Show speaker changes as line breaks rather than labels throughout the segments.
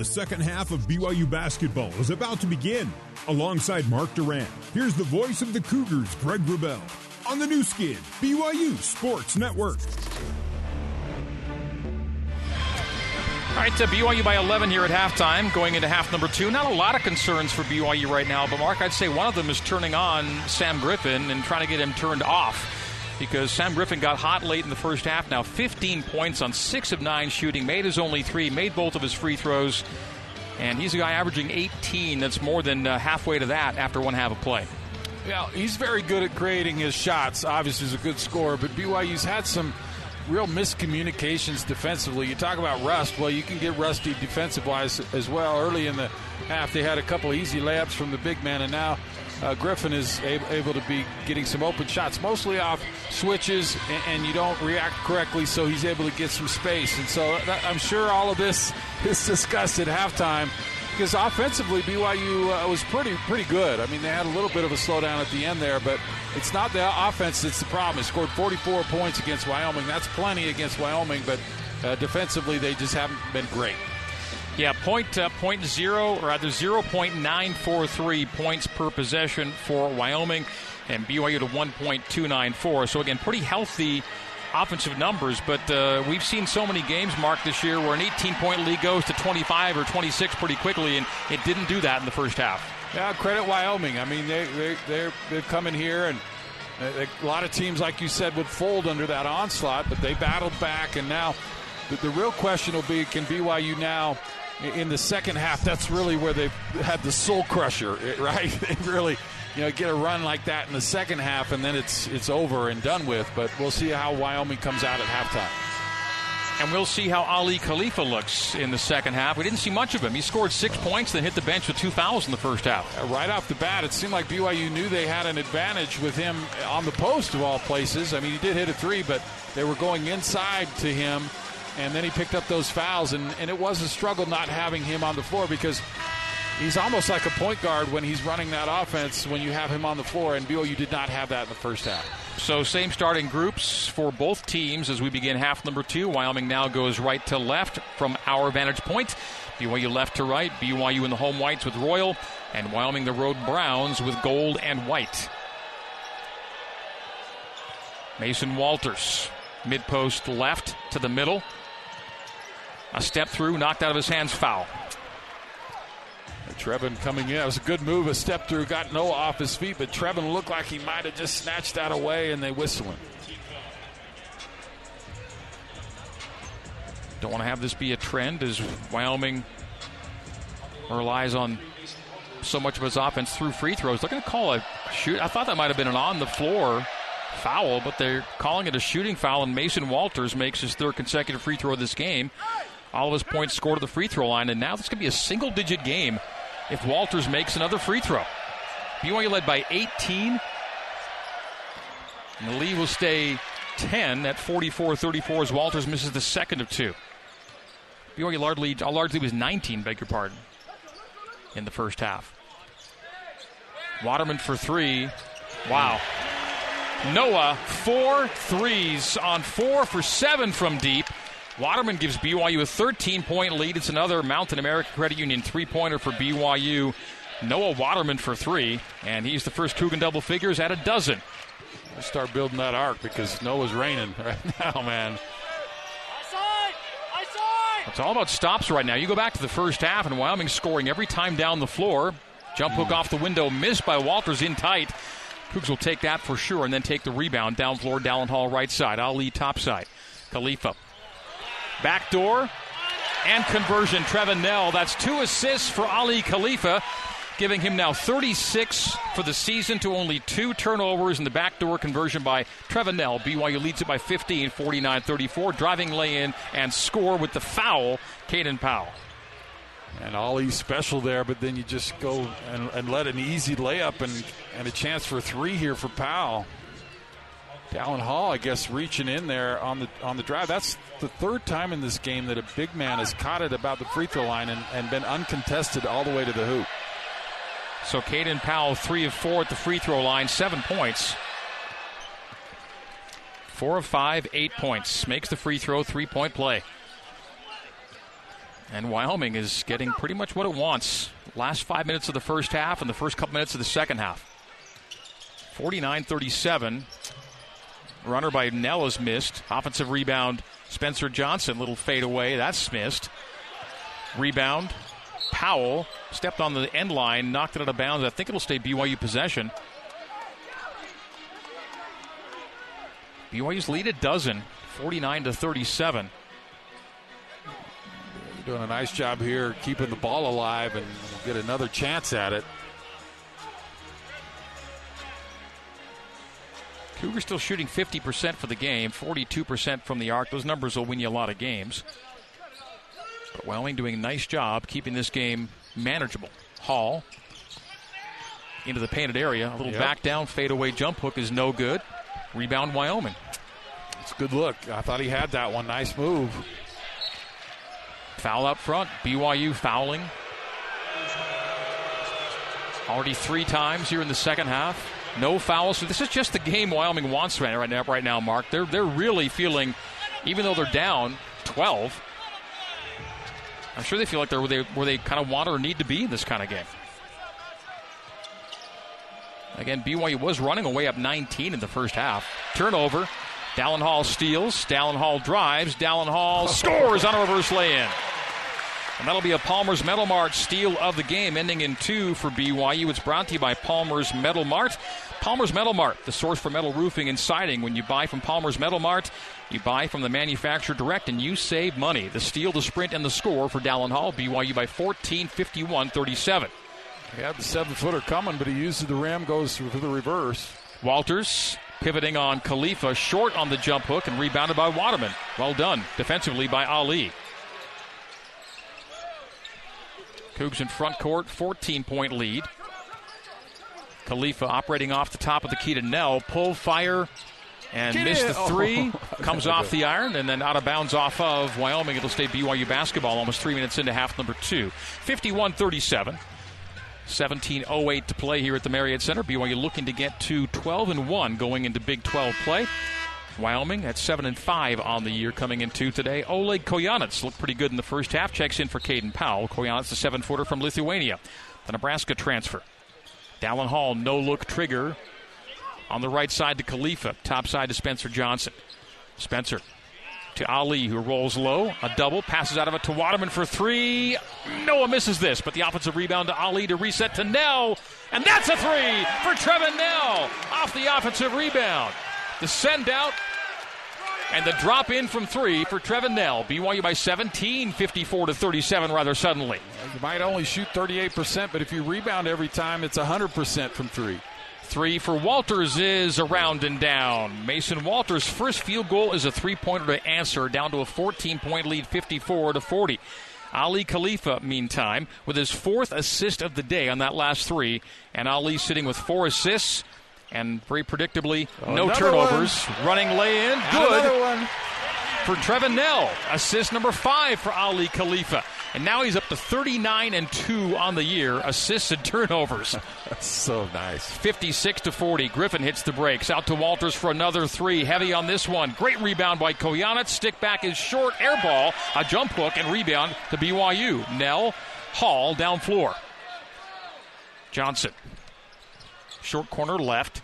The second half of BYU basketball is about to begin. Alongside Mark Durant, here's the voice of the Cougars, Greg Wrubell, on the Nu Skin, BYU Sports Network.
All right, to BYU by 11 here at halftime, going into half number two. Not a lot of concerns for BYU right now, but Mark, I'd say one of them is turning on Sam Griffin and trying to get him turned off because Sam Griffin got hot late in the first half. Now 15 points on 6 of 9 shooting, made his only three, made both of his free throws, and he's a guy averaging 18. That's more than uh, halfway to that after one half of play.
Yeah, he's very good at creating his shots. Obviously, he's a good scorer, but BYU's had some real miscommunications defensively. You talk about rust. Well, you can get rusty defensive wise as well. Early in the half, they had a couple easy layups from the big man, and now uh, Griffin is able to be getting some open shots, mostly off switches, and, and, you don't react correctly, so he's able to get some space. And so that, I'm sure all of this is discussed at halftime because offensively BYU uh, was pretty pretty good. I mean, they had a little bit of a slowdown at the end there, but it's not the offense that's the problem. They scored 44 points against Wyoming. That's plenty against Wyoming, but uh, defensively they just haven't been great.
Yeah, point, uh, point zero, rather 0.943 points per possession for Wyoming, and BYU to 1.294. So again, pretty healthy offensive numbers, but uh, we've seen so many games, Mark, this year where an 18 point lead goes to 25 or 26 pretty quickly, and it didn't do that in the first half.
Yeah, credit Wyoming. I mean, they, they, they're, they're coming here, and a lot of teams, like you said, would fold under that onslaught, but they battled back, and now the, the real question will be can BYU now in the second half, that's really where they've had the soul crusher, right? they really, you know, get a run like that in the second half, and then it's it's over and done with. But we'll see how Wyoming comes out at halftime.
And we'll see how Aly Khalifa looks in the second half. We didn't see much of him. He scored six points, then hit the bench with two fouls in the first half.
Uh, right off the bat, it seemed like BYU knew they had an advantage with him on the post of all places. I mean, he did hit a three, but they were going inside to him and then he picked up those fouls, and, and it was a struggle not having him on the floor because he's almost like a point guard when he's running that offense when you have him on the floor, and BYU did not have that in the first half.
So, same starting groups for both teams as we begin half number two. Wyoming now goes right to left from our vantage point. BYU left to right, BYU in the home whites with Royal, and Wyoming the road Browns with gold and white. Mason Walters, mid post left to the middle. A step through, knocked out of his hands, foul.
Trevin coming in. It was a good move. A step through, got Noah off his feet, but Trevin looked like he might have just snatched that away, and they whistle him.
Don't want to have this be a trend as Wyoming relies on so much of his offense through free throws. They're going to call a shoot. I thought that might have been an on the floor foul, but they're calling it a shooting foul, and Mason Walters makes his third consecutive free throw of this game. All of his points scored at the free throw line, and now this could be a single digit game if Walters makes another free throw. BYU led by 18. And the lead will stay 10 at 44 34 as Walters misses the second of two. BYU largely, uh, largely was 19, beg your pardon, in the first half. Waterman for three. Wow. Noah, four threes on four for seven from deep. Waterman gives BYU a 13 point lead. It's another Mountain America Credit Union three pointer for BYU. Noah Waterman for three, and he's the first Coogan double figures at a dozen.
Let's start building that arc because Noah's raining right now, man.
It's all about stops right now. You go back to the first half, and Wyoming scoring every time down the floor. Jump hook hmm. off the window, missed by Walters in tight. Cougs will take that for sure and then take the rebound down floor, Dallin Hall right side. Ali top side. Khalifa. Back door and conversion. Trevin Knell. That's two assists for Aly Khalifa, giving him now 36 for the season to only two turnovers in the backdoor conversion by Trevin Knell. BYU leads it by 15, 49 34. Driving lay in and score with the foul, Caden Powell.
And Aly's special there, but then you just go and, and let an easy layup and, and a chance for three here for Powell. Dallin Hall, I guess, reaching in there on the on the drive. That's the third time in this game that a big man has caught it about the free throw line and, and been uncontested all the way to the hoop.
So Caden Powell, three of four at the free throw line, seven points. Four of five, eight points. Makes the free throw, three point play. And Wyoming is getting pretty much what it wants. Last five minutes of the first half and the first couple minutes of the second half. 49 37. Runner by Knell is missed. Offensive rebound, Spencer Johnson, little fade away. That's missed. Rebound, Powell stepped on the end line, knocked it out of bounds. I think it'll stay BYU possession. BYU's lead a dozen, 49 to 37.
Doing a nice job here keeping the ball alive and get another chance at it.
Cougars still shooting 50% for the game, 42% from the arc. Those numbers will win you a lot of games. But Wyoming doing a nice job keeping this game manageable. Hall into the painted area. A little yep. back down fadeaway jump hook is no good. Rebound Wyoming.
It's a good look. I thought he had that one. Nice move.
Foul up front. BYU fouling. Already three times here in the second half. No fouls. So this is just the game Wyoming wants right now, right now, Mark. They're they're really feeling, even though they're down 12. I'm sure they feel like they're where they, where they kind of want or need to be in this kind of game. Again, BYU was running away up 19 in the first half. Turnover. Dallin Hall steals. Dallin Hall drives. Dallin Hall scores on a reverse lay-in. And that'll be a Palmer's Metal Mart steal of the game, ending in two for BYU. It's brought to you by Palmer's Metal Mart. Palmer's Metal Mart, the source for metal roofing and siding. When you buy from Palmer's Metal Mart, you buy from the manufacturer direct and you save money. The steal, the sprint, and the score for Dallin Hall. BYU by 14, 51 37.
He had the seven footer coming, but he uses the rim, goes for the reverse.
Walters pivoting on Khalifa, short on the jump hook, and rebounded by Waterman. Well done defensively by Ali. Cougs in front court, 14 point lead. Khalifa operating off the top of the key to Knell. Pull, fire, and Get missed it. the three. Oh. Comes off the iron and then out of bounds off of Wyoming. It'll stay BYU basketball almost three minutes into half number two. 51 37. 17:08 to play here at the Marriott Center. BYU looking to get to 12 and 1 going into Big 12 play. Wyoming at 7 and 5 on the year coming into today. Oleg Kojenets looked pretty good in the first half. Checks in for Caden Powell. Kojenets, the seven footer from Lithuania, the Nebraska transfer. Dallin Hall, no look trigger on the right side to Khalifa. Top side to Spencer Johnson. Spencer to Ali, who rolls low. A double. Passes out of it to Waterman for three. Noah misses this, but the offensive rebound to Ali to reset to Knell. And that's a three for Trevin Knell off the offensive rebound. The send out and the drop in from three for Trevin Knell. BYU by 17, 54 to 37 rather suddenly.
You might only shoot 38%, but if you rebound every time, it's 100% from three.
Three for Walters is around and down. Mason Walters' first field goal is a three pointer to answer, down to a 14 point lead, 54 to 40. Aly Khalifa, meantime, with his fourth assist of the day on that last three, and Ali sitting with four assists and very predictably, oh, no turnovers. One. Running lay in, good for Trevin Knell. Assist number five for Aly Khalifa. And now he's up to 39 and 2 on the year, assists and turnovers.
That's so nice.
56 to 40. Griffin hits the brakes. Out to Walters for another three. Heavy on this one. Great rebound by Kojenets. Stick back is short. Air ball. A jump hook and rebound to BYU. Knell, Hall down floor. Johnson. Short corner left.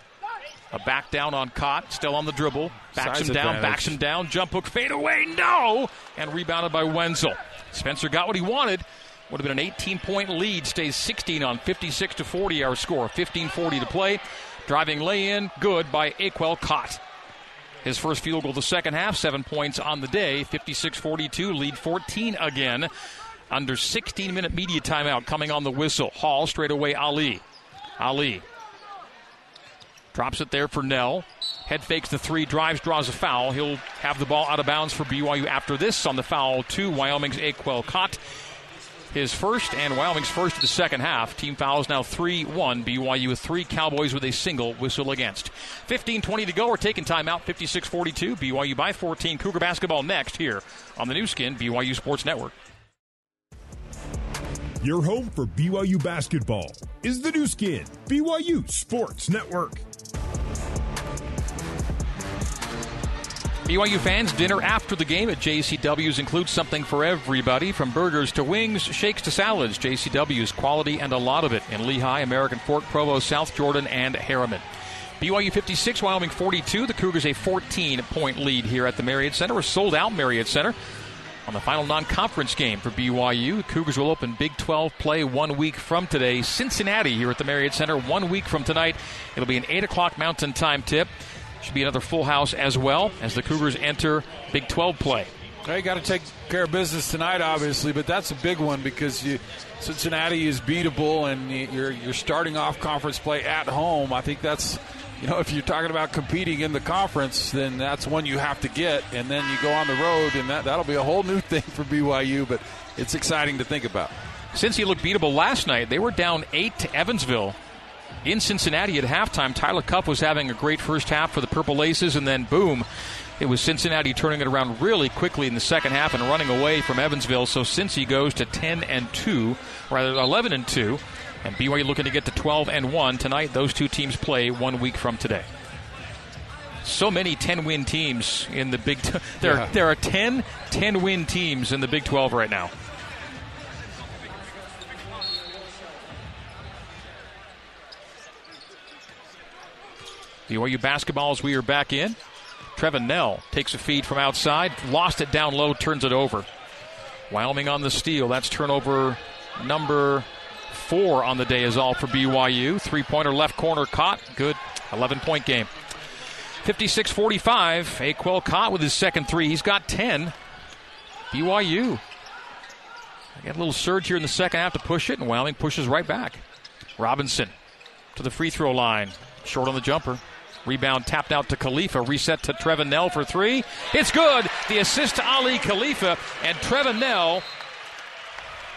A back down on Kot, still on the dribble. Backs Size him down, advantage. backs him down. Jump hook, fade away, no! And rebounded by Wenzel. Spencer got what he wanted. Would have been an 18 point lead. Stays 16 on 56 to 40 our score. 15 40 to play. Driving lay in, good by Akuel Kot. His first field goal the second half, seven points on the day. 56 42, lead 14 again. Under 16 minute media timeout coming on the whistle. Hall straight away, Ali. Ali Drops it there for Knell. Head fakes the three, drives, draws a foul. He'll have the ball out of bounds for BYU after this on the foul to Wyoming's Akuel Kot. His first and Wyoming's first of the second half. Team fouls now 3 1. BYU with three Cowboys with a single whistle against. 15 20 to go. We're taking timeout 56 42. BYU by 14. Cougar basketball next here on the Nu Skin, BYU Sports Network.
Your home for BYU basketball is the Nu Skin, BYU Sports Network.
BYU fans, dinner after the game at JCW's includes something for everybody from burgers to wings, shakes to salads. JCW's quality and a lot of it in Lehi, American Fork, Provo, South Jordan, and Herriman. BYU 56, Wyoming 42. The Cougars a 14 point lead here at the Marriott Center, a sold out Marriott Center. On the final non conference game for BYU, the Cougars will open Big 12 play one week from today. Cincinnati here at the Marriott Center one week from tonight. It'll be an 8 o'clock Mountain Time tip. Should be another full house as well as the Cougars enter Big 12 play.
They got to take care of business tonight, obviously, but that's a big one because you, Cincinnati is beatable, and you're you're starting off conference play at home. I think that's you know if you're talking about competing in the conference, then that's one you have to get, and then you go on the road, and that that'll be a whole new thing for BYU. But it's exciting to think about.
Since he looked beatable last night, they were down eight to Evansville in Cincinnati at halftime. Tyler Cupp was having a great first half for the Purple Aces, and then boom, it was Cincinnati turning it around really quickly in the second half and running away from Evansville. So Cincy goes to 10 and 2, rather 11 and 2, and BYU looking to get to 12 and 1 tonight. Those two teams play one week from today. So many 10 win teams in the Big. T- there, yeah. there are 10 10 win teams in the Big 12 right now. BYU basketball as we are back in. Trevin Knell takes a feed from outside, lost it down low, turns it over. Wyoming on the steal. That's turnover number four on the day is all for BYU. Three pointer left corner Kot. Good 11 point game. 56 45. Akuel Kot with his second three. He's got 10. BYU. Got a little surge here in the second half to push it, and Wyoming pushes right back. Robinson to the free throw line. Short on the jumper. Rebound tapped out to Khalifa. Reset to Trevin Knell for three. It's good. The assist to Aly Khalifa. And Trevin Knell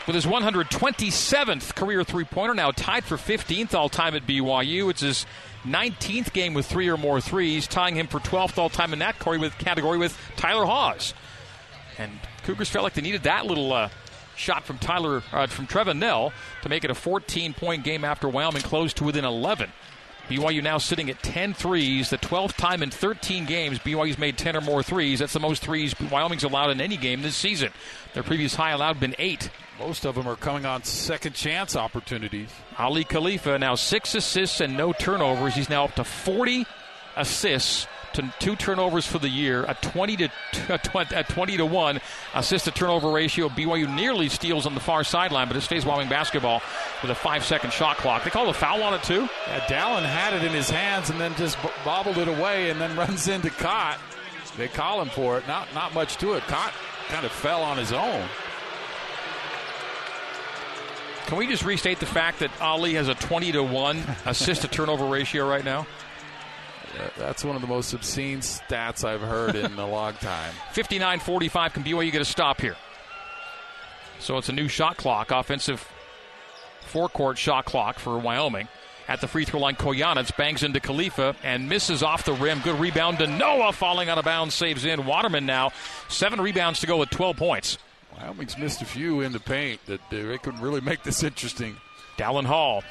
with his 127th career three pointer, now tied for 15th all time at BYU. It's his 19th game with three or more threes, tying him for 12th all time in that category with, Tyler Haws. And Cougars felt like they needed that little uh, shot from Tyler uh, from Trevin Knell to make it a 14 point game after Wyoming closed to within 11. BYU now sitting at 10 threes, the 12th time in 13 games BYU's made 10 or more threes. That's the most threes Wyoming's allowed in any game this season. Their previous high allowed been eight.
Most of them are coming on second chance opportunities.
Aly Khalifa now six assists and no turnovers. He's now up to 40 assists to two turnovers for the year, a 20 to a 20 to one assist to turnover ratio. BYU nearly steals on the far sideline, but it stays Wyoming basketball with a five second shot clock. They call a foul on it too.
Yeah, Dallin had it in his hands and then just bobbled it away, and then runs into Kot. They call him for it. Not not much to it. Kot kind of fell on his own.
Can we just restate the fact that Ali has a 20 to 1 assist to turnover ratio right now?
That's one of the most obscene stats I've heard in a long time.
59 45. Can BYU get a stop here? So it's a new shot clock, offensive forecourt shot clock for Wyoming. At the free throw line, Kojenets bangs into Khalifa and misses off the rim. Good rebound to Noah, falling out of bounds, saves in. Waterman now, seven rebounds to go with 12 points.
Wyoming's missed a few in the paint that they could really make this interesting.
Dallin Hall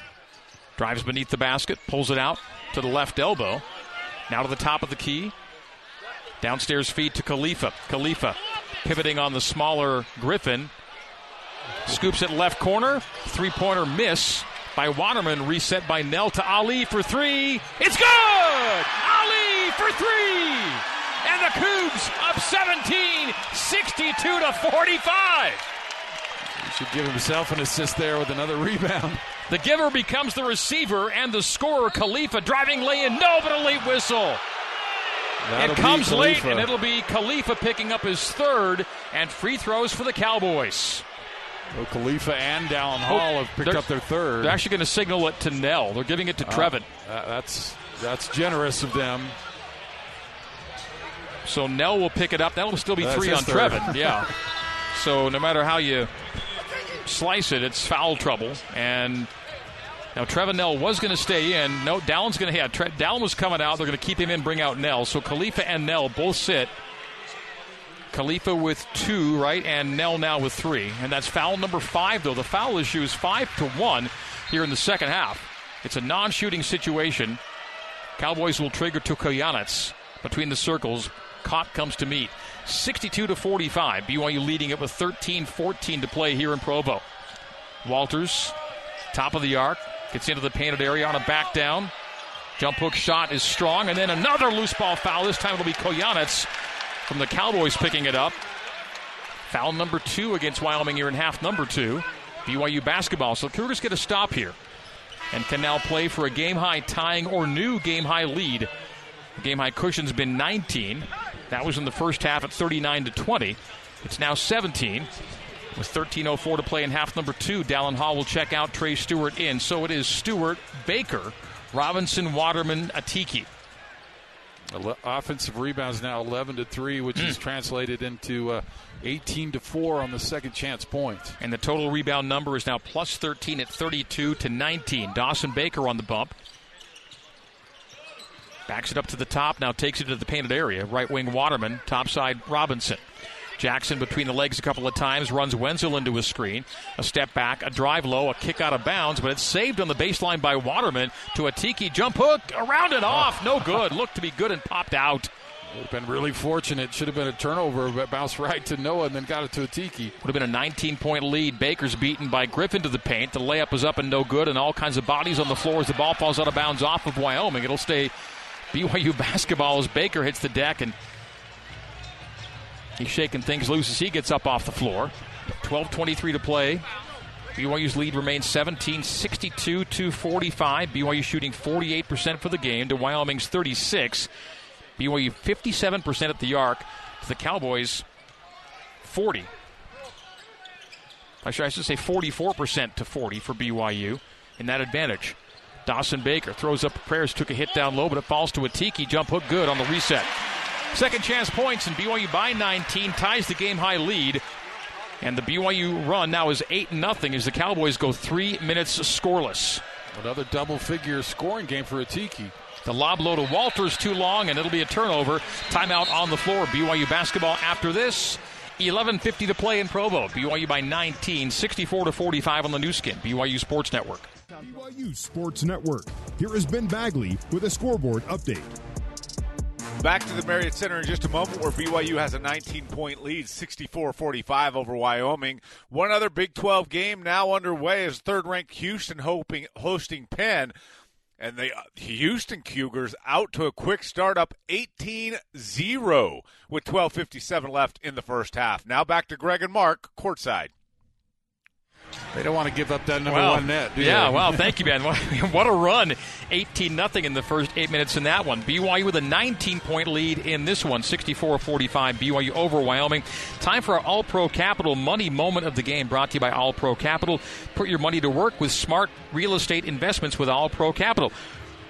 drives beneath the basket, pulls it out to the left elbow. Now to the top of the key. Downstairs feed to Khalifa. Khalifa pivoting on the smaller Griffin. Scoops it left corner. Three pointer miss by Waterman. Reset by Knell to Aly for three. It's good! Ali for three! And the Cougs up 17, 62 to 45.
He should give himself an assist there with another rebound.
The giver becomes the receiver, and the scorer, Khalifa, driving lay in. No, but a late whistle. That'll it comes late, and it'll be Khalifa picking up his third, and free throws for the Cowboys.
Well, Khalifa and Dallin Hall oh, have picked up their third.
They're actually going to signal it to Knell. They're giving it to uh, Trevin.
Uh, that's that's generous of them.
So Knell will pick it up. That'll still be that's three on third. Trevin. Yeah. so no matter how you slice it, it's foul trouble. And now Trevin Knell was going to stay in. No, Dallin's going to have. Tre- Dallin was coming out. They're going to keep him in, bring out Knell. So Khalifa and Knell both sit. Khalifa with two, right, and Knell now with three. And that's foul number five, though. The foul issue is five to one here in the second half. It's a non shooting situation. Cowboys will trigger to Kojenets between the circles. Kot comes to meet. 62 to 45. BYU leading it with 13 14 to play here in Provo. Walters, top of the arc, gets into the painted area on a back down. Jump hook shot is strong, and then another loose ball foul. This time it'll be Kojenets from the Cowboys picking it up. Foul number two against Wyoming here in half number two. BYU basketball. So Cougars get a stop here and can now play for a game high tying or new game high lead. The game high cushion's been 19. That was in the first half at 39 to 20. It's now 17. With 13.04 to play in half number two, Dallin Hall will check out Trey Stewart in. So it is Stewart, Baker, Robinson, Waterman, Atiki.
Offensive rebounds now 11 to 3, which is hmm. translated into uh, 18 to 4 on the second chance points.
And the total rebound number is now plus 13 at 32 to 19. Dawson Baker on the bump. Backs it up to the top, now takes it to the painted area. Right wing Waterman, top side Robinson. Jackson between the legs a couple of times, runs Wenzel into a screen. A step back, a drive low, a kick out of bounds, but it's saved on the baseline by Waterman to a tiki jump hook, around and off. No good. Looked to be good and popped out.
Would have been really fortunate. Should have been a turnover, but bounced right to Noah and then got it to a tiki.
Would have been a 19 point lead. Baker's beaten by Griffin to the paint. The layup is up and no good, and all kinds of bodies on the floor as the ball falls out of bounds off of Wyoming. It'll stay BYU basketball as Baker hits the deck and He's shaking things loose as he gets up off the floor. 12:23 to play. BYU's lead remains 17 62 to 45. BYU shooting 48% for the game to Wyoming's 36. BYU 57% at the arc to the Cowboys 40. I should, I should say 44% to 40 for BYU in that advantage. Dawson Baker throws up prayers, took a hit down low, but it falls to Atiki. Jump hook good on the reset. Second chance points, and BYU by 19 ties the game high lead. And the BYU run now is 8 0 as the Cowboys go three minutes scoreless.
Another double figure scoring game for Atiki.
The lob low to Walters too long, and it'll be a turnover. Timeout on the floor. BYU basketball after this. 11:50 to play in Provo. BYU by 19, 64 to 45 on the Nu Skin. BYU Sports Network.
BYU Sports Network. Here is Ben Bagley with a scoreboard update.
Back to the Marriott Center in just a moment where BYU has a 19 point lead, 64 45 over Wyoming. One other Big 12 game now underway is third ranked Houston hoping, hosting Penn. And the uh, Houston Cougars out to a quick start up 18 0 with 12.57 left in the first half. Now back to Greg and Mark courtside.
They don't want to give up that number one net.
yeah, wow. Thank you, man. what a run. 18 nothing in the first eight minutes in that one. BYU with a 19 point lead in this one, 64 45. BYU over Wyoming. Time for our All Pro Capital money moment of the game brought to you by All Pro Capital. Put your money to work with smart real estate investments with All Pro Capital.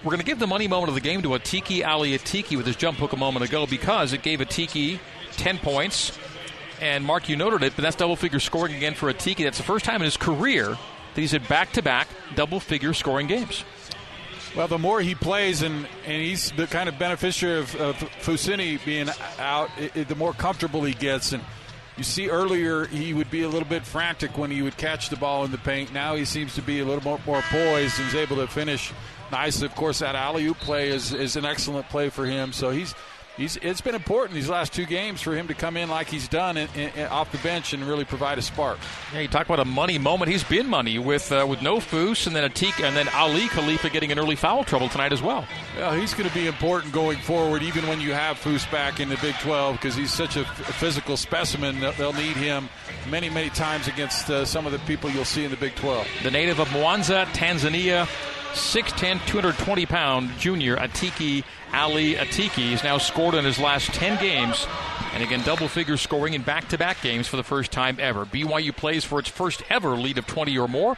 We're going to give the money moment of the game to Atiki Ali Atiki with his jump hook a moment ago because it gave Atiki 10 points and Mark, you noted it, but that's double figure scoring again for Atiki. That's the first time in his career that he's had back to back double figure scoring games.
Well, the more he plays, and, and he's the kind of beneficiary of, of Fousseyni being out, it, it, the more comfortable he gets. And you see earlier he would be a little bit frantic when he would catch the ball in the paint. Now he seems to be a little more, more poised and he's able to finish nice. Of course, that alley oop play is, is an excellent play for him. So he's he's it's been important these last two games for him to come in like he's done in, in, off the bench and really provide a spark.
Yeah, you talk about a money moment. He's been money with uh, with no Foose and then a Teak and then Aly Khalifa getting an early foul trouble tonight as well.
Yeah, he's going to be important going forward, even when you have Foose back in the Big 12 because he's such a, f- a physical specimen. They'll need him many many times against uh, some of the people you'll see in the Big 12.
The native of Mwanza, Tanzania. 6'10, 220 pound junior Atiki Ali Atiki has now scored in his last 10 games. And again, double figure scoring in back to back games for the first time ever. BYU plays for its first ever lead of 20 or more.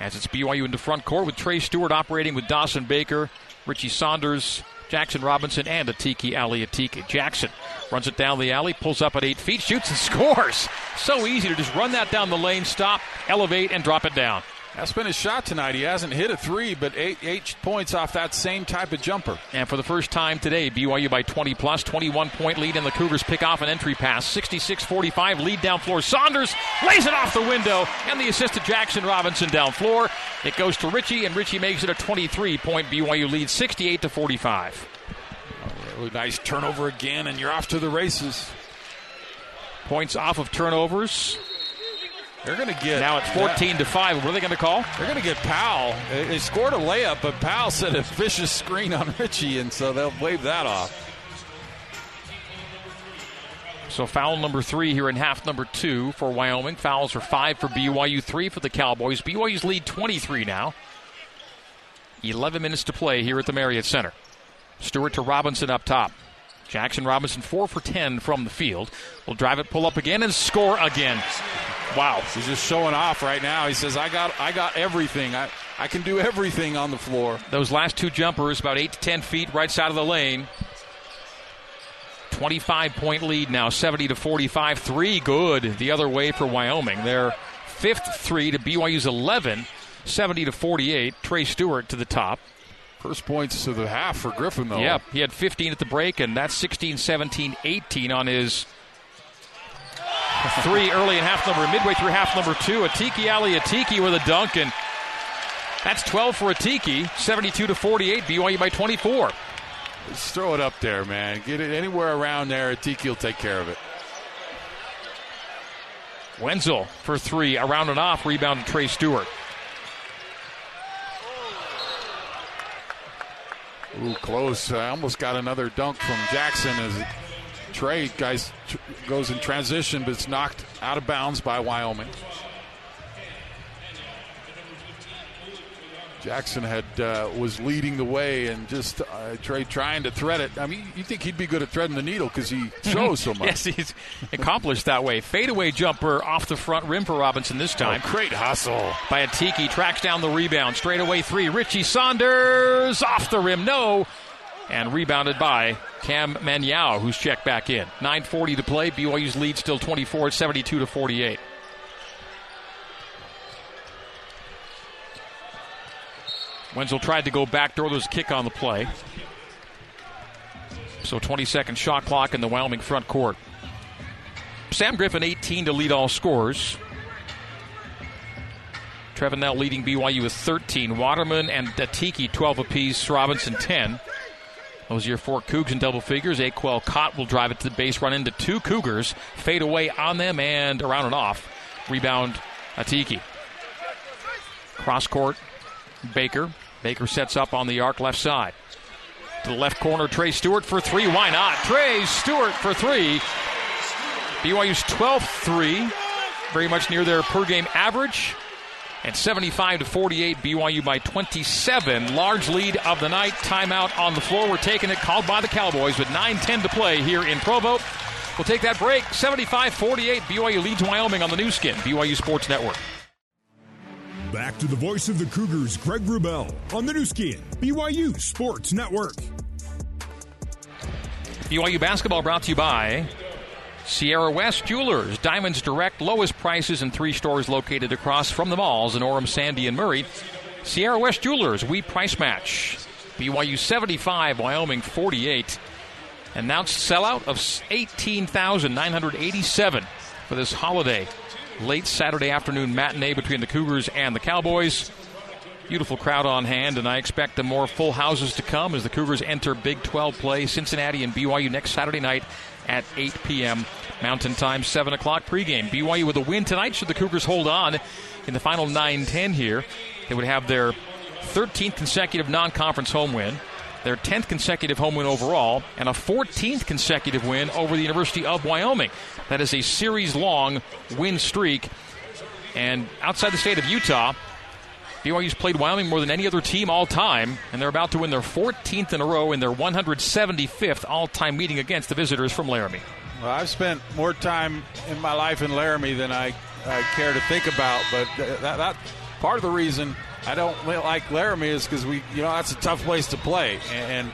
As it's BYU into front court with Trey Stewart operating with Dawson Baker, Richie Saunders, Jackson Robinson, and Atiki Ali Atiki. Jackson runs it down the alley, pulls up at eight feet, shoots and scores. So easy to just run that down the lane, stop, elevate, and drop it down.
That's been his shot tonight. He hasn't hit a three, but eight, eight points off that same type of jumper.
And for the first time today, BYU by 20 plus, 21 point lead, and the Cougars pick off an entry pass. 66 45, lead down floor. Saunders lays it off the window, and the assist to Jackson Robinson down floor. It goes to Richie, and Richie makes it a 23 point BYU lead, 68 to 45
Really nice turnover again, and you're off to the races.
Points off of turnovers.
They're going to get
now it's 14 to five. What are they going to call?
They're going to get Powell. They scored a layup, but Powell set a vicious screen on Richie, and so they'll wave that off.
So foul number three here in half number two for Wyoming. Fouls are five for BYU, three for the Cowboys. BYU's lead 23 now. 11 minutes to play here at the Marriott Center. Stewart to Robinson up top. Jackson Robinson, 4 for 10 from the field. Will drive it, pull up again, and score again. Wow.
He's just showing off right now. He says, I got I got everything. I, I can do everything on the floor.
Those last two jumpers, about 8 to 10 feet right side of the lane. 25 point lead now, 70 to 45. Three good the other way for Wyoming. Their fifth three to BYU's 11, 70 to 48. Trey Stewart to the top.
First points of the half for Griffin, though.
Yep, he had 15 at the break, and that's 16, 17, 18 on his three early in half number, midway through half number two. Atiki Ali Atiki with a dunk, and that's 12 for Atiki, 72 to 48. BYU by 24.
Just throw it up there, man. Get it anywhere around there. Atiki will take care of it.
Wenzel for three, around and off, rebound to Trey Stewart.
Ooh, close. I almost got another dunk from Jackson as Trey guys goes in transition, but it's knocked out of bounds by Wyoming. Jackson had uh, was leading the way and just uh, Trey trying to thread it. I mean, you think he'd be good at threading the needle because he throws so much.
yes, he's accomplished that way. Fadeaway jumper off the front rim for Robinson this time.
Oh, great hustle
by Atiki. Tracks down the rebound. Straight away three. Richie Saunders off the rim. No. And rebounded by Cam Manyawu, who's checked back in. 9.40 to play. BYU's lead still 24, 72 to 48. Wenzel tried to go backdoor. There was a kick on the play. So 20 second shot clock in the Wyoming front court. Sam Griffin 18 to lead all scorers. Trevin now leading BYU with 13. Waterman and Atiki 12 apiece. Robinson 10. Those are your four Cougs in double figures. Akuel Kot will drive it to the base, run into two Cougars, fade away on them and around and off. Rebound Atiki. Cross court, Baker. Baker sets up on the arc left side. To the left corner, Trey Stewart for three. Why not? Trey Stewart for three. BYU's 12th three, very much near their per game average. And 75 to 48, BYU by 27. Large lead of the night. Timeout on the floor. We're taking it, called by the Cowboys with 9 10 to play here in Provo. We'll take that break. 75 48, BYU leads Wyoming on the Nu Skin, BYU Sports Network.
Back to the voice of the Cougars, Greg Wrubell, on the Nu Skin, BYU Sports Network.
BYU basketball brought to you by Sierra West Jewelers, Diamonds Direct, lowest prices in three stores located across from the malls in Orem, Sandy, and Murray. Sierra West Jewelers, we price match. BYU 75, Wyoming 48. Announced sellout of 18,987 for this holiday late Saturday afternoon matinee between the Cougars and the Cowboys. Beautiful crowd on hand, and I expect the more full houses to come as the Cougars enter Big 12 play. Cincinnati and BYU next Saturday night at 8 p.m. Mountain Time, 7 o'clock pregame. BYU with a win tonight. Should the Cougars hold on in the final 9 10 here, they would have their 13th consecutive non conference home win, their 10th consecutive home win overall, and a 14th consecutive win over the University of Wyoming. That is a series long win streak. And outside the state of Utah, BYU's played Wyoming more than any other team all time, and they're about to win their 14th in a row in their 175th all time meeting against the visitors from Laramie.
Well, I've spent more time in my life in Laramie than I, I care to think about, but that, that part of the reason I don't like Laramie is because we, you know, that's a tough place to play, and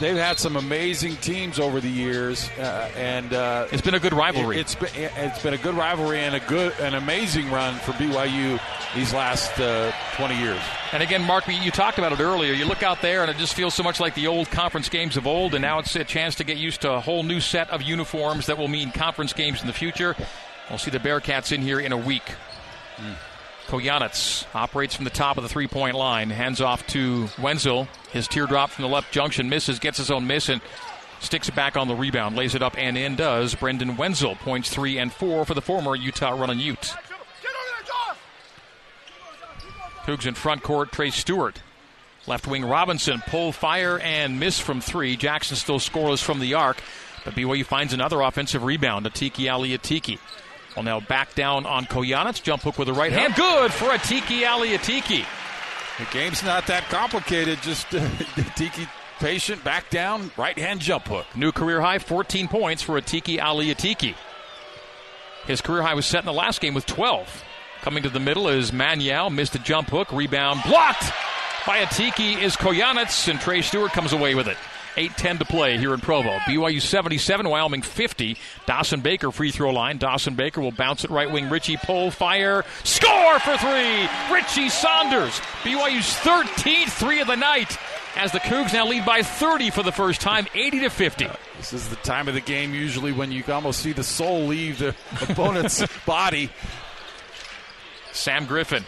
they've had some amazing teams over the years, uh, and uh,
it's been a good rivalry.
It, has been it's been a good rivalry and a good an amazing run for BYU these last uh, 20 years.
And again, Mark, you talked about it earlier. You look out there, and it just feels so much like the old conference games of old, and now it's a chance to get used to a whole new set of uniforms that will mean conference games in the future. We'll see the Bearcats in here in a week. Mm. Kojenets operates from the top of the three point line, hands off to Wenzel. His teardrop from the left junction misses, gets his own miss, and Sticks it back on the rebound, lays it up and in does. Brendan Wenzel points three and four for the former Utah running Ute. Cougs in front court, Trey Stewart. Left wing Robinson pull fire and miss from three. Jackson still scoreless from the arc, but BYU finds another offensive rebound. Atiki Ali Atiki. Well, now back down on Kojenets. Jump hook with the right hand. Good for Atiki Ali Atiki.
The game's not that complicated. Just uh, Atiki patient, back down, right hand jump hook.
New career high, 14 points for Atiki Ali Atiki. His career high was set in the last game with 12. Coming to the middle is Manuel, missed a jump hook, rebound blocked by Atiki is Kojenets, and Trey Stewart comes away with it. 8-10 to play here in Provo. BYU 77, Wyoming 50. Dawson Baker free throw line. Dawson Baker will bounce it right wing. Richie pull fire. Score for three. Richie Saunders. BYU's 13th three of the night as the Cougs now lead by 30 for the first time, 80 to 50.
This is the time of the game usually when you almost see the soul leave the opponent's body.
Sam Griffin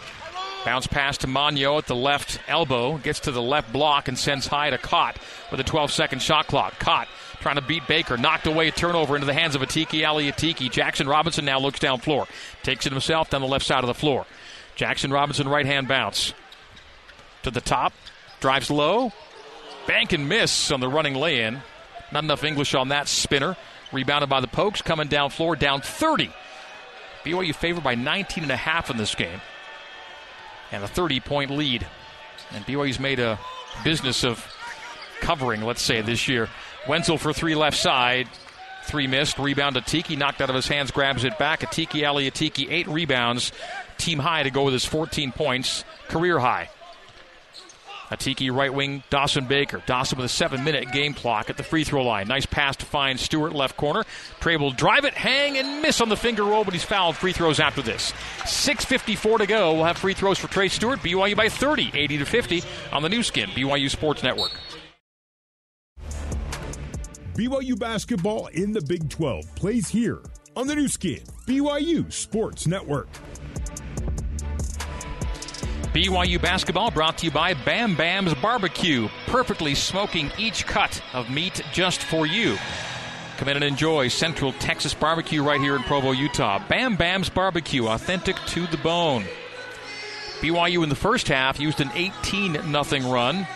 Bounce pass to Magno at the left elbow, gets to the left block and sends high to Kot with a 12 second shot clock. Kot trying to beat Baker, knocked away, a turnover into the hands of Atiki Ali Atiki. Jackson Robinson now looks down floor, takes it himself down the left side of the floor. Jackson Robinson right hand bounce to the top, drives low, bank and miss on the running lay in. Not enough English on that spinner. Rebounded by the Pokes, coming down floor, down 30. BYU favored by 19 and a half in this game and a 30 point lead. And BYU's made a business of covering, let's say, this year. Wenzel for three left side. Three missed. Rebound to Tiki. Knocked out of his hands. Grabs it back. Atiki Ali Atiki. Eight rebounds. Team high to go with his 14 points. Career high. Atiki right wing, Dawson Baker. Dawson with a seven minute game clock at the free throw line. Nice pass to find Stewart left corner. Trey will drive it, hang, and miss on the finger roll, but he's fouled. Free throws after this. 6.54 to go. We'll have free throws for Trey Stewart. BYU by 30, 80 to 50 on the Nu Skin, BYU Sports Network.
BYU basketball in the Big 12 plays here on the Nu Skin, BYU Sports Network.
BYU basketball brought to you by Bam Bam's Barbecue, perfectly smoking each cut of meat just for you. Come in and enjoy Central Texas barbecue right here in Provo, Utah. Bam Bam's Barbecue, authentic to the bone. BYU in the first half used an 18 0 run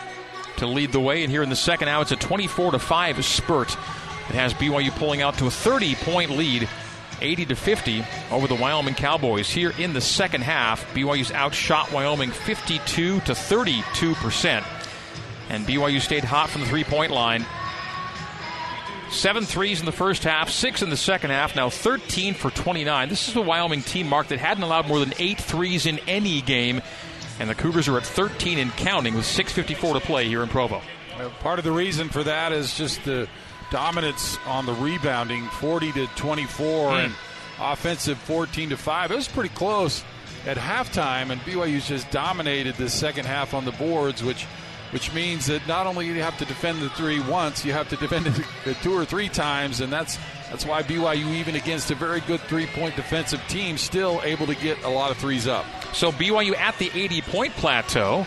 to lead the way, and here in the second now it's a 24 5 spurt. It has BYU pulling out to a 30 point lead 80 to 50 over the Wyoming Cowboys. Here in the second half, BYU's outshot Wyoming 52 to 32 percent, and BYU stayed hot from the three-point line. Seven threes in the first half, six in the second half, now 13 for 29. This is the Wyoming team mark that hadn't allowed more than eight threes in any game, and the Cougars are at 13 and counting with 6.54 to play here in Provo.
Part of the reason for that is just the dominance on the rebounding, 40 to 24, mm. and offensive 14 to 5. It was pretty close at halftime, and BYU's just dominated the second half on the boards, which which means that not only you have to defend the three once, you have to defend it two or three times, and that's that's why BYU, even against a very good three-point defensive team, still able to get a lot of threes up.
So BYU at the 80-point plateau,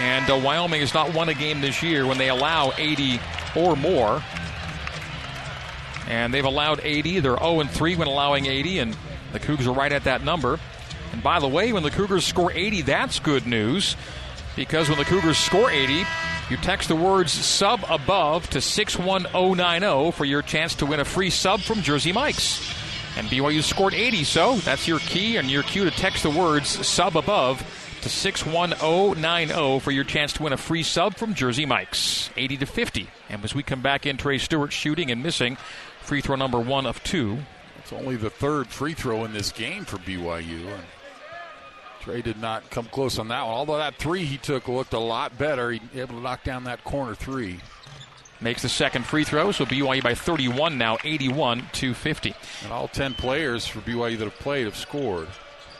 and uh, Wyoming has not won a game this year when they allow 80 or more. And they've allowed 80. They're 0 and 3 when allowing 80, and the Cougars are right at that number. And by the way, when the Cougars score 80, that's good news because when the Cougars score 80, you text the words sub above to 61090 for your chance to win a free sub from Jersey Mike's. And BYU scored 80, so that's your key and your cue to text the words sub above to 61090 for your chance to win a free sub from Jersey Mike's. 80 to 50. And as we come back in, Trey Stewart shooting and missing free throw number one of two.
It's only the third free throw in this game for BYU. And Trey did not come close on that one. Although that three he took looked a lot better. He able to knock down that corner three.
Makes the second free throw, so BYU by 31 now, 81 to 50.
And all 10 players for BYU that have played have scored.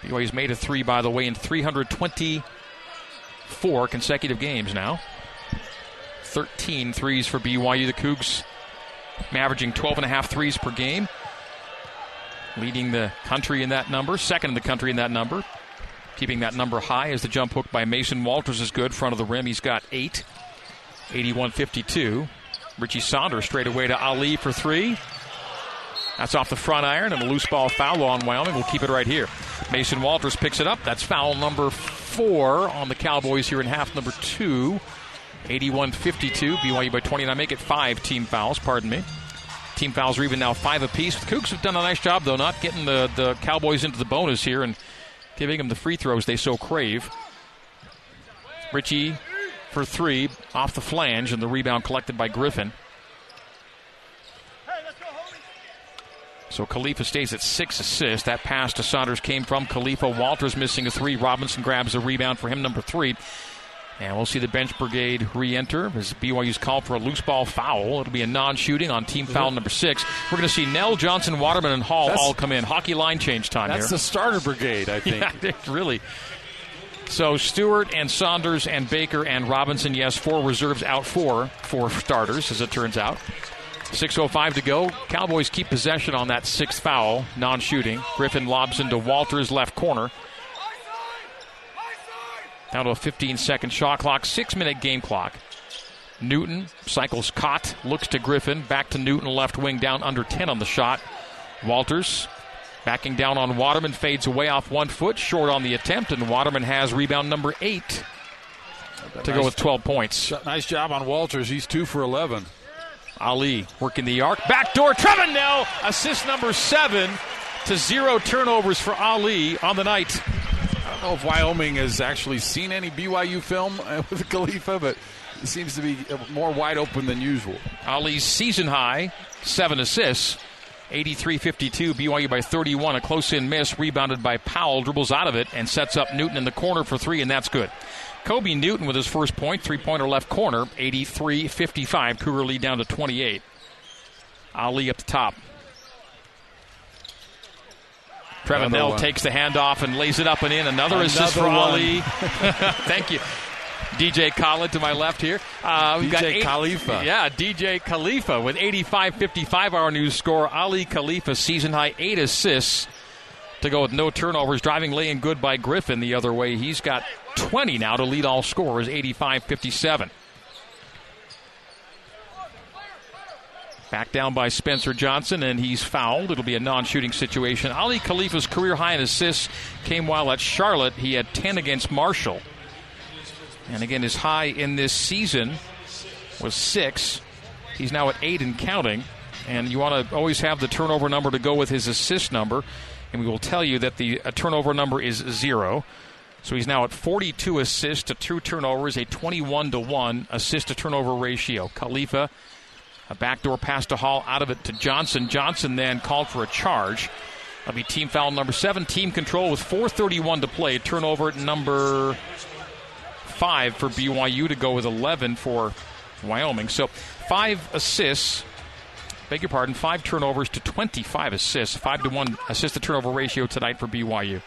BYU's made a three, by the way, in 324 consecutive games now. 13 threes for BYU. The Cougs averaging 12 and a half threes per game. Leading the country in that number, second in the country in that number. Keeping that number high as the jump hook by Mason Walters is good. Front of the rim, he's got eight. 81 52. Richie Saunders straight away to Ali for three. That's off the front iron and a loose ball foul on Wyoming. We'll keep it right here. Mason Walters picks it up. That's foul number four on the Cowboys here in half number two. 81 52. BYU by 29. Make it five team fouls, pardon me. Team fouls are even now five apiece. The Cougs have done a nice job, though, not getting the, the Cowboys into the bonus here and giving them the free throws they so crave. Richie for three off the flange, and the rebound collected by Griffin. So Khalifa stays at six assists. That pass to Saunders came from Khalifa. Walters missing a three. Robinson grabs a rebound for him, number three. And we'll see the bench brigade re enter as BYU's called for a loose ball foul. It'll be a non shooting on team foul mhm. number six. We're going to see Knell, Johnson, Waterman, and Hall
That's-
all come in. Hockey line change time
That's
here.
That's the starter brigade, I think.
Yeah, really. So Stewart and Saunders and Baker and Robinson, yes, four reserves out four for starters, as it turns out. 6.05 to go. Cowboys keep possession on that sixth foul, non shooting. Griffin lobs into Walters' left corner. Down to a 15 second shot clock, six minute game clock. Newton cycles Kot, looks to Griffin, back to Newton, left wing, down under 10 on the shot. Walters backing down on Waterman, fades away off one foot, short on the attempt, and Waterman has rebound number eight to go with 12 points.
Nice job on Walters. He's two for 11.
Aly working the arc. Backdoor. Trevin Knell, assist number seven to zero turnovers for Aly on the night.
I don't know if Wyoming has actually seen any BYU film uh, with Khalifa, but it seems to be more wide open than usual.
Aly's season high, seven assists. 83 52, BYU by 31. A close in miss, rebounded by Powell, dribbles out of it, and sets up Newton in the corner for three, and that's good. Kobe Newton with his first point, three pointer left corner, 83 55. Cougar lead down to 28. Aly up the top. Trevin
Another Knell
takes the handoff and lays it up and in. Another, assist for
one.
Aly. Thank you. DJ Khaled to my left here. Uh, we've got
DJ
eight-
Khalifa.
Yeah, DJ Khalifa with 85-55 our new score. Aly Khalifa season high eight assists to go with no turnovers. Driving laying good by Griffin the other way. He's got 20 now to lead all scorers. 85-57. Back down by Spencer Johnson, and he's fouled. It'll be a non shooting situation. Aly Khalifa's career high in assists came while at Charlotte. He had 10 against Marshall. And again, his high in this season was six. He's now at eight and counting. And you want to always have the turnover number to go with his assist number. And we will tell you that the uh, turnover number is zero. So he's now at 42 assists to two turnovers, a 21 to 1 assist to turnover ratio. Khalifa, a backdoor pass to Hall, out of it to Johnson. Johnson then called for a charge. That'll be team foul number seven. Team control with 4.31 to play. Turnover number five for BYU to go with 11 for Wyoming. So five assists. Beg your pardon, five turnovers to 25 assists. Five to one assist to turnover ratio tonight for BYU.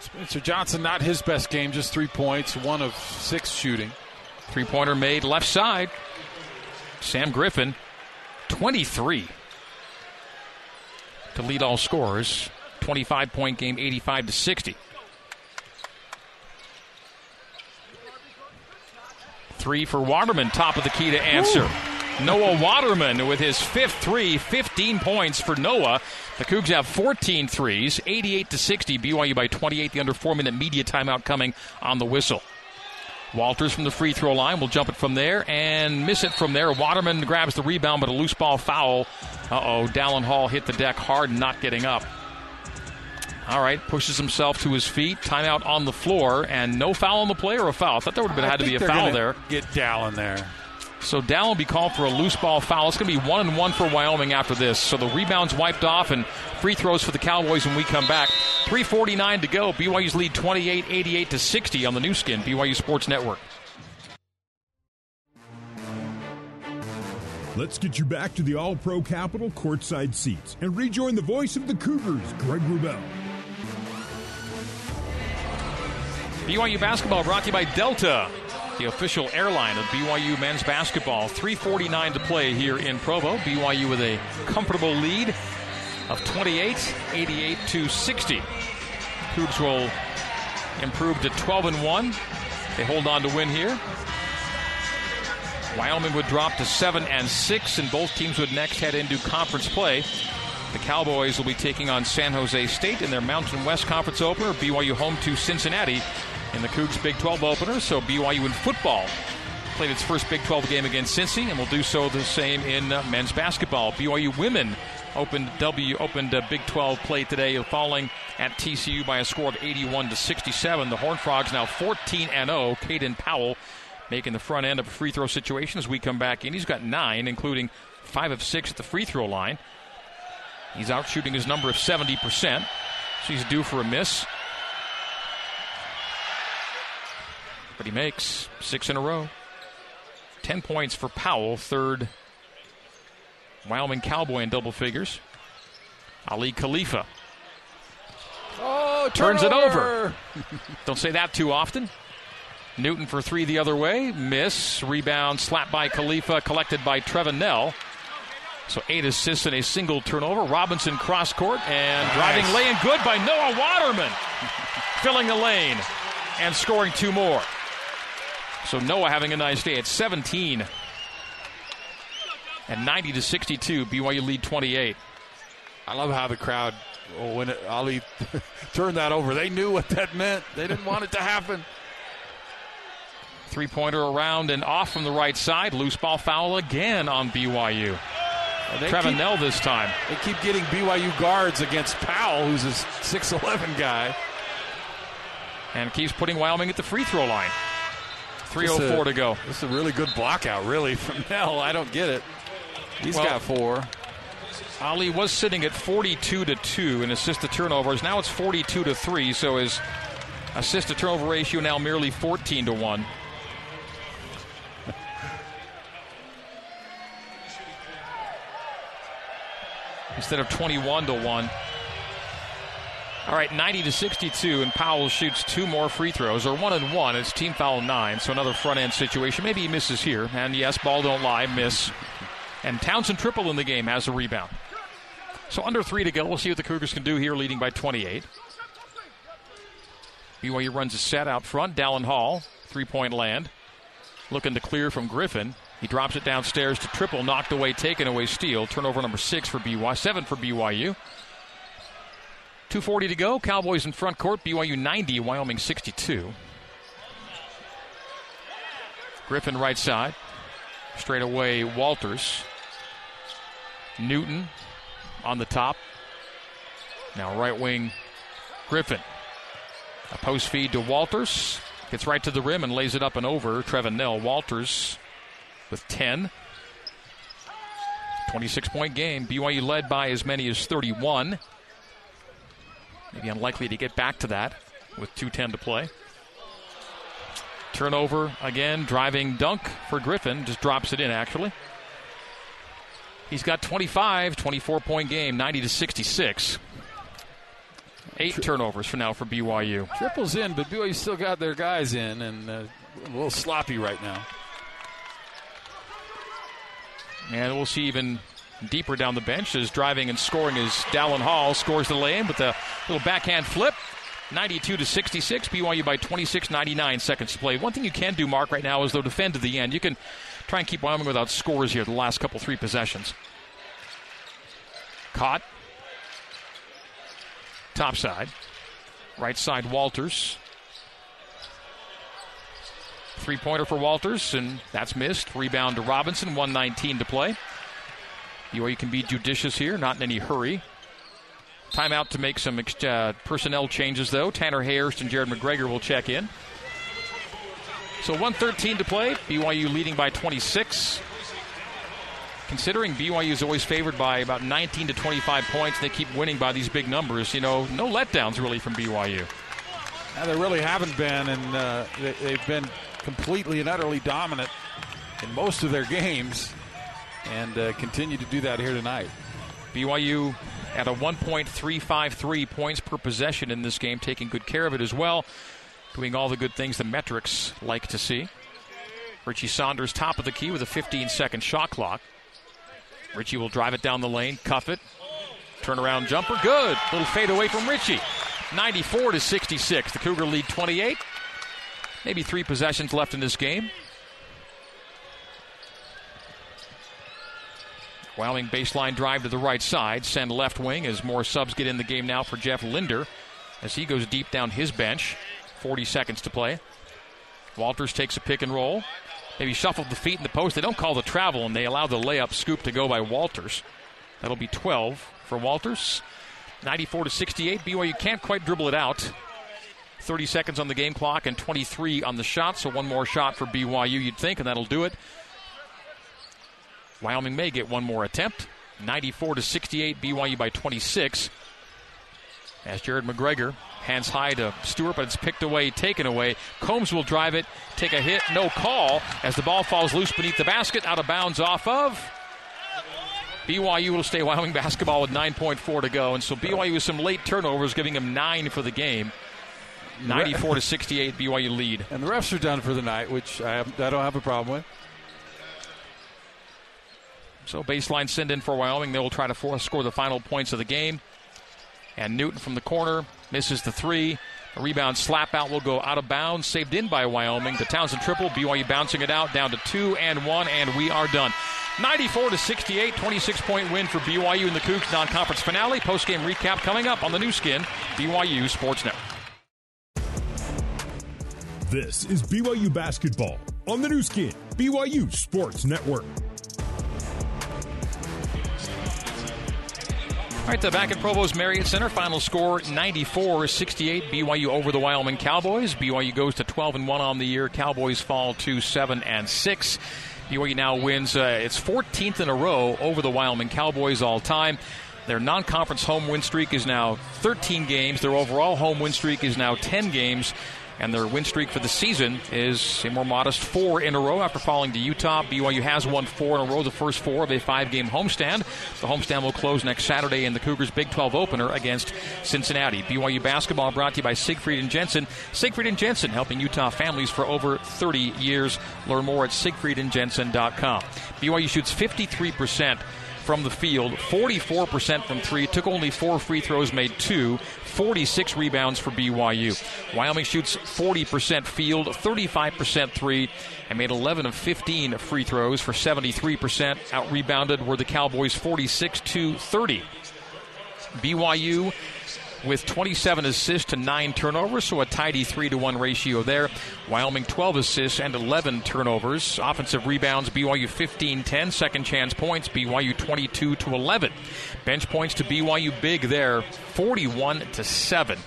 Spencer Johnson, not his best game, just three points, one of six shooting.
Three pointer made left side. Sam Griffin, 23 to lead all scorers. 25 point game, 85 to 60. Three for Waterman, top of the key to answer. Noah Waterman with his fifth three, 15 points for Noah. The Cougs have 14 threes, 88 to 60. BYU by 28. The under four minute media timeout coming on the whistle. Walters from the free throw line will jump it from there and miss it from there. Waterman grabs the rebound, but a loose ball foul. Uh oh, Dallin Hall hit the deck hard, not getting up. All right, pushes himself to his feet. Timeout on the floor, and no foul on the play or a foul. I thought there would have
I
had to be a foul there.
Get Dallin there.
So Dallin will be called for a loose ball foul. It's going to be one and one for Wyoming after this. So the rebounds wiped off and free throws for the Cowboys when we come back. 3:49 to go. BYU's lead 28-88 to 60 on the Nu Skin BYU Sports Network.
Let's get you back to the All Pro Capital courtside seats and rejoin the voice of the Cougars, Greg Wrubell.
BYU basketball brought to you by Delta, the official airline of BYU men's basketball. 3:49 to play here in Provo. BYU with a comfortable lead of 28, 88 to 60. Cougs will improve to 12 and 1. They hold on to win here. Wyoming would drop to seven and six, and both teams would next head into conference play. The Cowboys will be taking on San Jose State in their Mountain West Conference opener. BYU home to Cincinnati in the Cougs Big 12 opener. So BYU in football played its first Big 12 game against Cincy, and will do so the same in uh, men's basketball. BYU women opened W opened uh, Big 12 play today, falling at TCU by a score of 81 to 67. The Horned Frogs now 14 and 0. Caden Powell making the front end of a free throw situation as we come back in. He's got nine, including five of six at the free throw line. He's out shooting his number of 70%, so he's due for a miss. But he makes six in a row. 10 points for Powell, third Wyoming Cowboy in double figures. Aly Khalifa.
Oh,
turns it over. Don't say that too often. Newton for three the other way. Miss. Rebound slapped by Khalifa, collected by Trevin Knell. So eight assists and a single turnover. Robinson cross court and driving nice. lane good by Noah Waterman. filling the lane and scoring two more. So Noah having a nice day at 17. And 90 to 62, BYU lead 28.
I love how the crowd, oh, when it, Aly turned that over, they knew what that meant. They didn't want it to happen.
Three pointer around and off from the right side. Loose ball foul again on BYU. Trevin Knell this time.
They keep getting BYU guards against Powell, who's a 6'11 guy.
And keeps putting Wyoming at the free throw line. 3.04 to go.
This is a really good block out, really, from Knell. I don't get it. He's well, got four.
Aly was sitting at 42 to 2 in assist to turnovers. Now it's 42 to 3, so his assist to turnover ratio now merely 14 to 1. Instead of 21 to 1. All right, 90 to 62, and Powell shoots two more free throws, or one and one. It's team foul nine, so another front end situation. Maybe he misses here, and yes, ball don't lie, miss. And Townsend Tripple in the game has a rebound. So under three to go. We'll see what the Cougars can do here, leading by 28. BYU runs a set out front. Dallin Hall, three point land. Looking to clear from Griffin. He drops it downstairs to Tripple, knocked away, taken away, steal. Turnover number six for BYU, seven for BYU. 240 to go. Cowboys in front court. BYU 90, Wyoming 62. Griffin right side. Straight away, Walters. Newton on the top. Now right wing, Griffin. A post feed to Walters. Gets right to the rim and lays it up and over. Trevin Knell. Walters with 10. 26 point game. BYU led by as many as 31. Maybe unlikely to get back to that with 2.10 to play. Turnover again, driving dunk for Griffin. Just drops it in, actually. He's got 25, 24 point game, 90 to 66. Eight Tri- turnovers for now for BYU.
Tripple's in, but BYU still got their guys in and uh, a little sloppy right now.
And we'll see even deeper down the bench is driving and scoring is Dallin Hall scores the lane with a little backhand flip. 92 to 66, BYU by 26, 99 seconds to play. One thing you can do, Mark, right now is though defend to the end. You can try and keep Wyoming without scores here the last couple three possessions. Kot. Top side. Right side, Walters. Three pointer for Walters, and that's missed. Rebound to Robinson, 119 to play. BYU can be judicious here, not in any hurry. Timeout to make some uh, personnel changes, though. Tanner Hayhurst and Jared McGregor will check in. So 113 to play. BYU leading by 26. Considering BYU is always favored by about 19 to 25 points, they keep winning by these big numbers. You know, no letdowns really from BYU.
Yeah, there really haven't been, and uh, they, have been completely and utterly dominant in most of their games and uh, continue to do that here tonight.
BYU at a 1.353 points per possession in this game, taking good care of it as well, doing all the good things the metrics like to see. Richie Saunders top of the key with a 15 second shot clock. Richie will drive it down the lane, cuff it, turnaround jumper, good. Little fade away from Richie. 94 to 66. The Cougar lead 28. Maybe three possessions left in this game. Wyoming baseline drive to the right side. Send left wing as more subs get in the game now for Jeff Linder as he goes deep down his bench. 40 seconds to play. Walters takes a pick and roll. Maybe shuffled the feet in the post. They don't call the travel and they allow the layup scoop to go by Walters. That'll be 12 for Walters. 94 to 68. BYU can't quite dribble it out. 30 seconds on the game clock and 23 on the shot. So one more shot for BYU, you'd think, and that'll do it. Wyoming may get one more attempt. 94 to 68, BYU by 26. As Jared McGregor hands high to Stewart, but it's picked away, taken away. Combs will drive it, take a hit, no call as the ball falls loose beneath the basket, out of bounds off of. BYU will stay Wyoming basketball with 9.4 to go, and so BYU with some late turnovers, giving them nine for the game. 94 to 68, BYU lead.
And the refs are done for the night, which I, have, I don't have a problem with.
So baseline send in for Wyoming. They will try to force, score the final points of the game. And Newton from the corner misses the three. A rebound slap out will go out of bounds, saved in by Wyoming. The Townsend Tripple, BYU bouncing it out down to two and one, and we are done. 94 to 68, 26 point win for BYU in the Cougs non conference finale. Post game recap coming up on the Nu Skin, BYU Sports Network.
This is BYU basketball on the Nu Skin, BYU Sports Network.
All right, the back at Provo's Marriott Center. Final score 94 68. BYU over the Wyoming Cowboys. BYU goes to 12 and 1 on the year. Cowboys fall to 7 and 6. BYU now wins uh, its 14th in a row over the Wyoming Cowboys all time. Their non conference home win streak is now 13 games. Their overall home win streak is now 10 games and their win streak for the season is a more modest four in a row after falling to Utah. BYU has won four in a row, the first four of a five game homestand. The homestand will close next Saturday in the Cougars' Big 12 opener against Cincinnati. BYU basketball brought to you by Siegfried and Jensen. Siegfried and Jensen helping Utah families for over 30 years. Learn more at siegfriedandjensen.com. BYU shoots 53% from the field, 44% from three, took only four free throws, made two, 46 rebounds for BYU. Wyoming shoots 40% field, 35% three, and made 11 of 15 free throws for 73%. Out rebounded were the Cowboys 46 to 30. BYU with 27 assists to 9 turnovers, so a tidy 3 to 1 ratio there. Wyoming 12 assists and 11 turnovers. Offensive rebounds, BYU 15 10. Second chance points, BYU 22 to 11. Bench points to BYU big there, 41 to 7.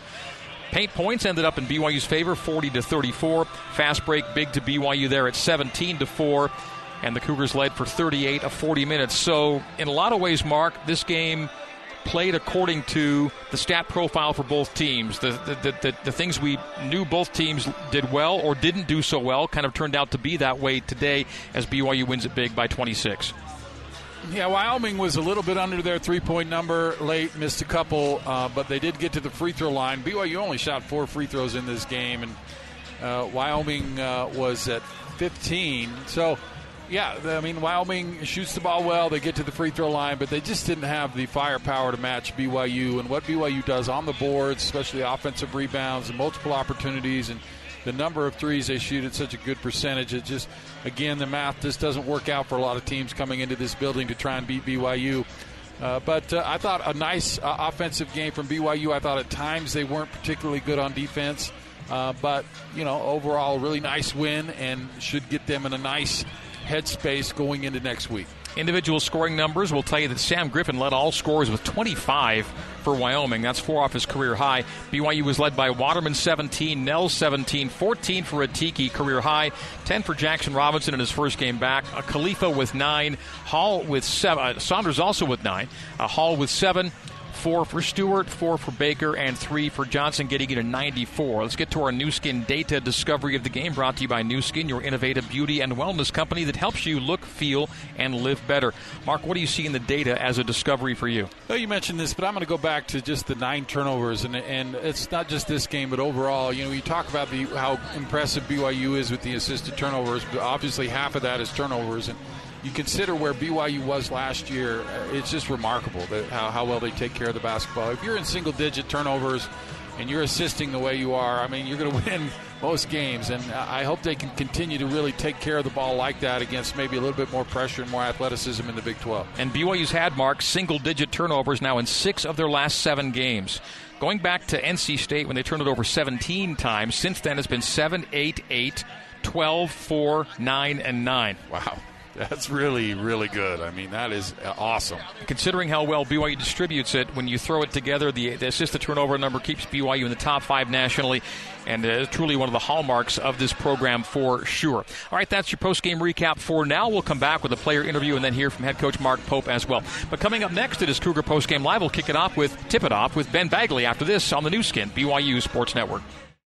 Paint points ended up in BYU's favor, 40 to 34. Fast break big to BYU there at 17 to 4. And the Cougars led for 38 of 40 minutes. So, in a lot of ways, Mark, this game played according to the stat profile for both teams. The, the, the, the, things we knew both teams did well or didn't do so well kind of turned out to be that way today as BYU wins it big by 26.
Yeah, Wyoming was a little bit under their three point number late, missed a couple, uh, but they did get to the free throw line. BYU only shot four free throws in this game, and uh, Wyoming uh, was at 15. So yeah, I mean, Wyoming shoots the ball well. They get to the free throw line, but they just didn't have the firepower to match BYU. And what BYU does on the boards, especially offensive rebounds and multiple opportunities, and the number of threes they shoot at such a good percentage, it just, again, the math just doesn't work out for a lot of teams coming into this building to try and beat BYU. Uh, but uh, I thought a nice uh, offensive game from BYU. I thought at times they weren't particularly good on defense. Uh, but, you know, overall, really nice win and should get them in a nice headspace going into next week.
Individual scoring numbers will tell you that Sam Griffin led all scores with 25 for Wyoming. That's four off his career high. BYU was led by Waterman 17, Nels 17, 14 for Atiki, career high, 10 for Jaxson Robinson in his first game back, a Khalifa with nine, Hall with seven, uh, Saunders also with nine, a Hall with seven, four for Stewart, four for Baker, and three for Johnson, getting it a 94. Let's get to our Nu Skin data discovery of the game, brought to you by Nu Skin, your innovative beauty and wellness company that helps you look, feel, and live better. Mark, what do you see in the data as a discovery for you?
Well, you mentioned this, but I'm going to go back to just the nine turnovers, and and it's not just this game, but overall. You know, you talk about the how impressive BYU is with the assisted turnovers, but obviously half of that is turnovers, and you consider where BYU was last year, uh, it's just remarkable that how, how well they take care of the basketball. If you're in single digit turnovers, and you're assisting the way you are, I mean, you're going to win most games. And I hope they can continue to really take care of the ball like that against maybe a little bit more pressure and more athleticism in the Big 12.
And BYU's had marked single digit turnovers now in six of their last seven games. Going back to NC State when they turned it over 17 times, since then it's been 7 8 8, 12 4, 9, and 9.
Wow. That's really, really good. I mean, that is awesome.
Considering how well BYU distributes it, when you throw it together, the, the assist to turnover number keeps BYU in the top five nationally, and uh, truly one of the hallmarks of this program for sure. All right, that's your post game recap for now. We'll come back with a player interview and then hear from head coach Mark Pope as well. But coming up next, it is Cougar Post Game Live. We'll kick it off with Tip It Off with Ben Bagley after this on the Nu Skin, BYU Sports Network.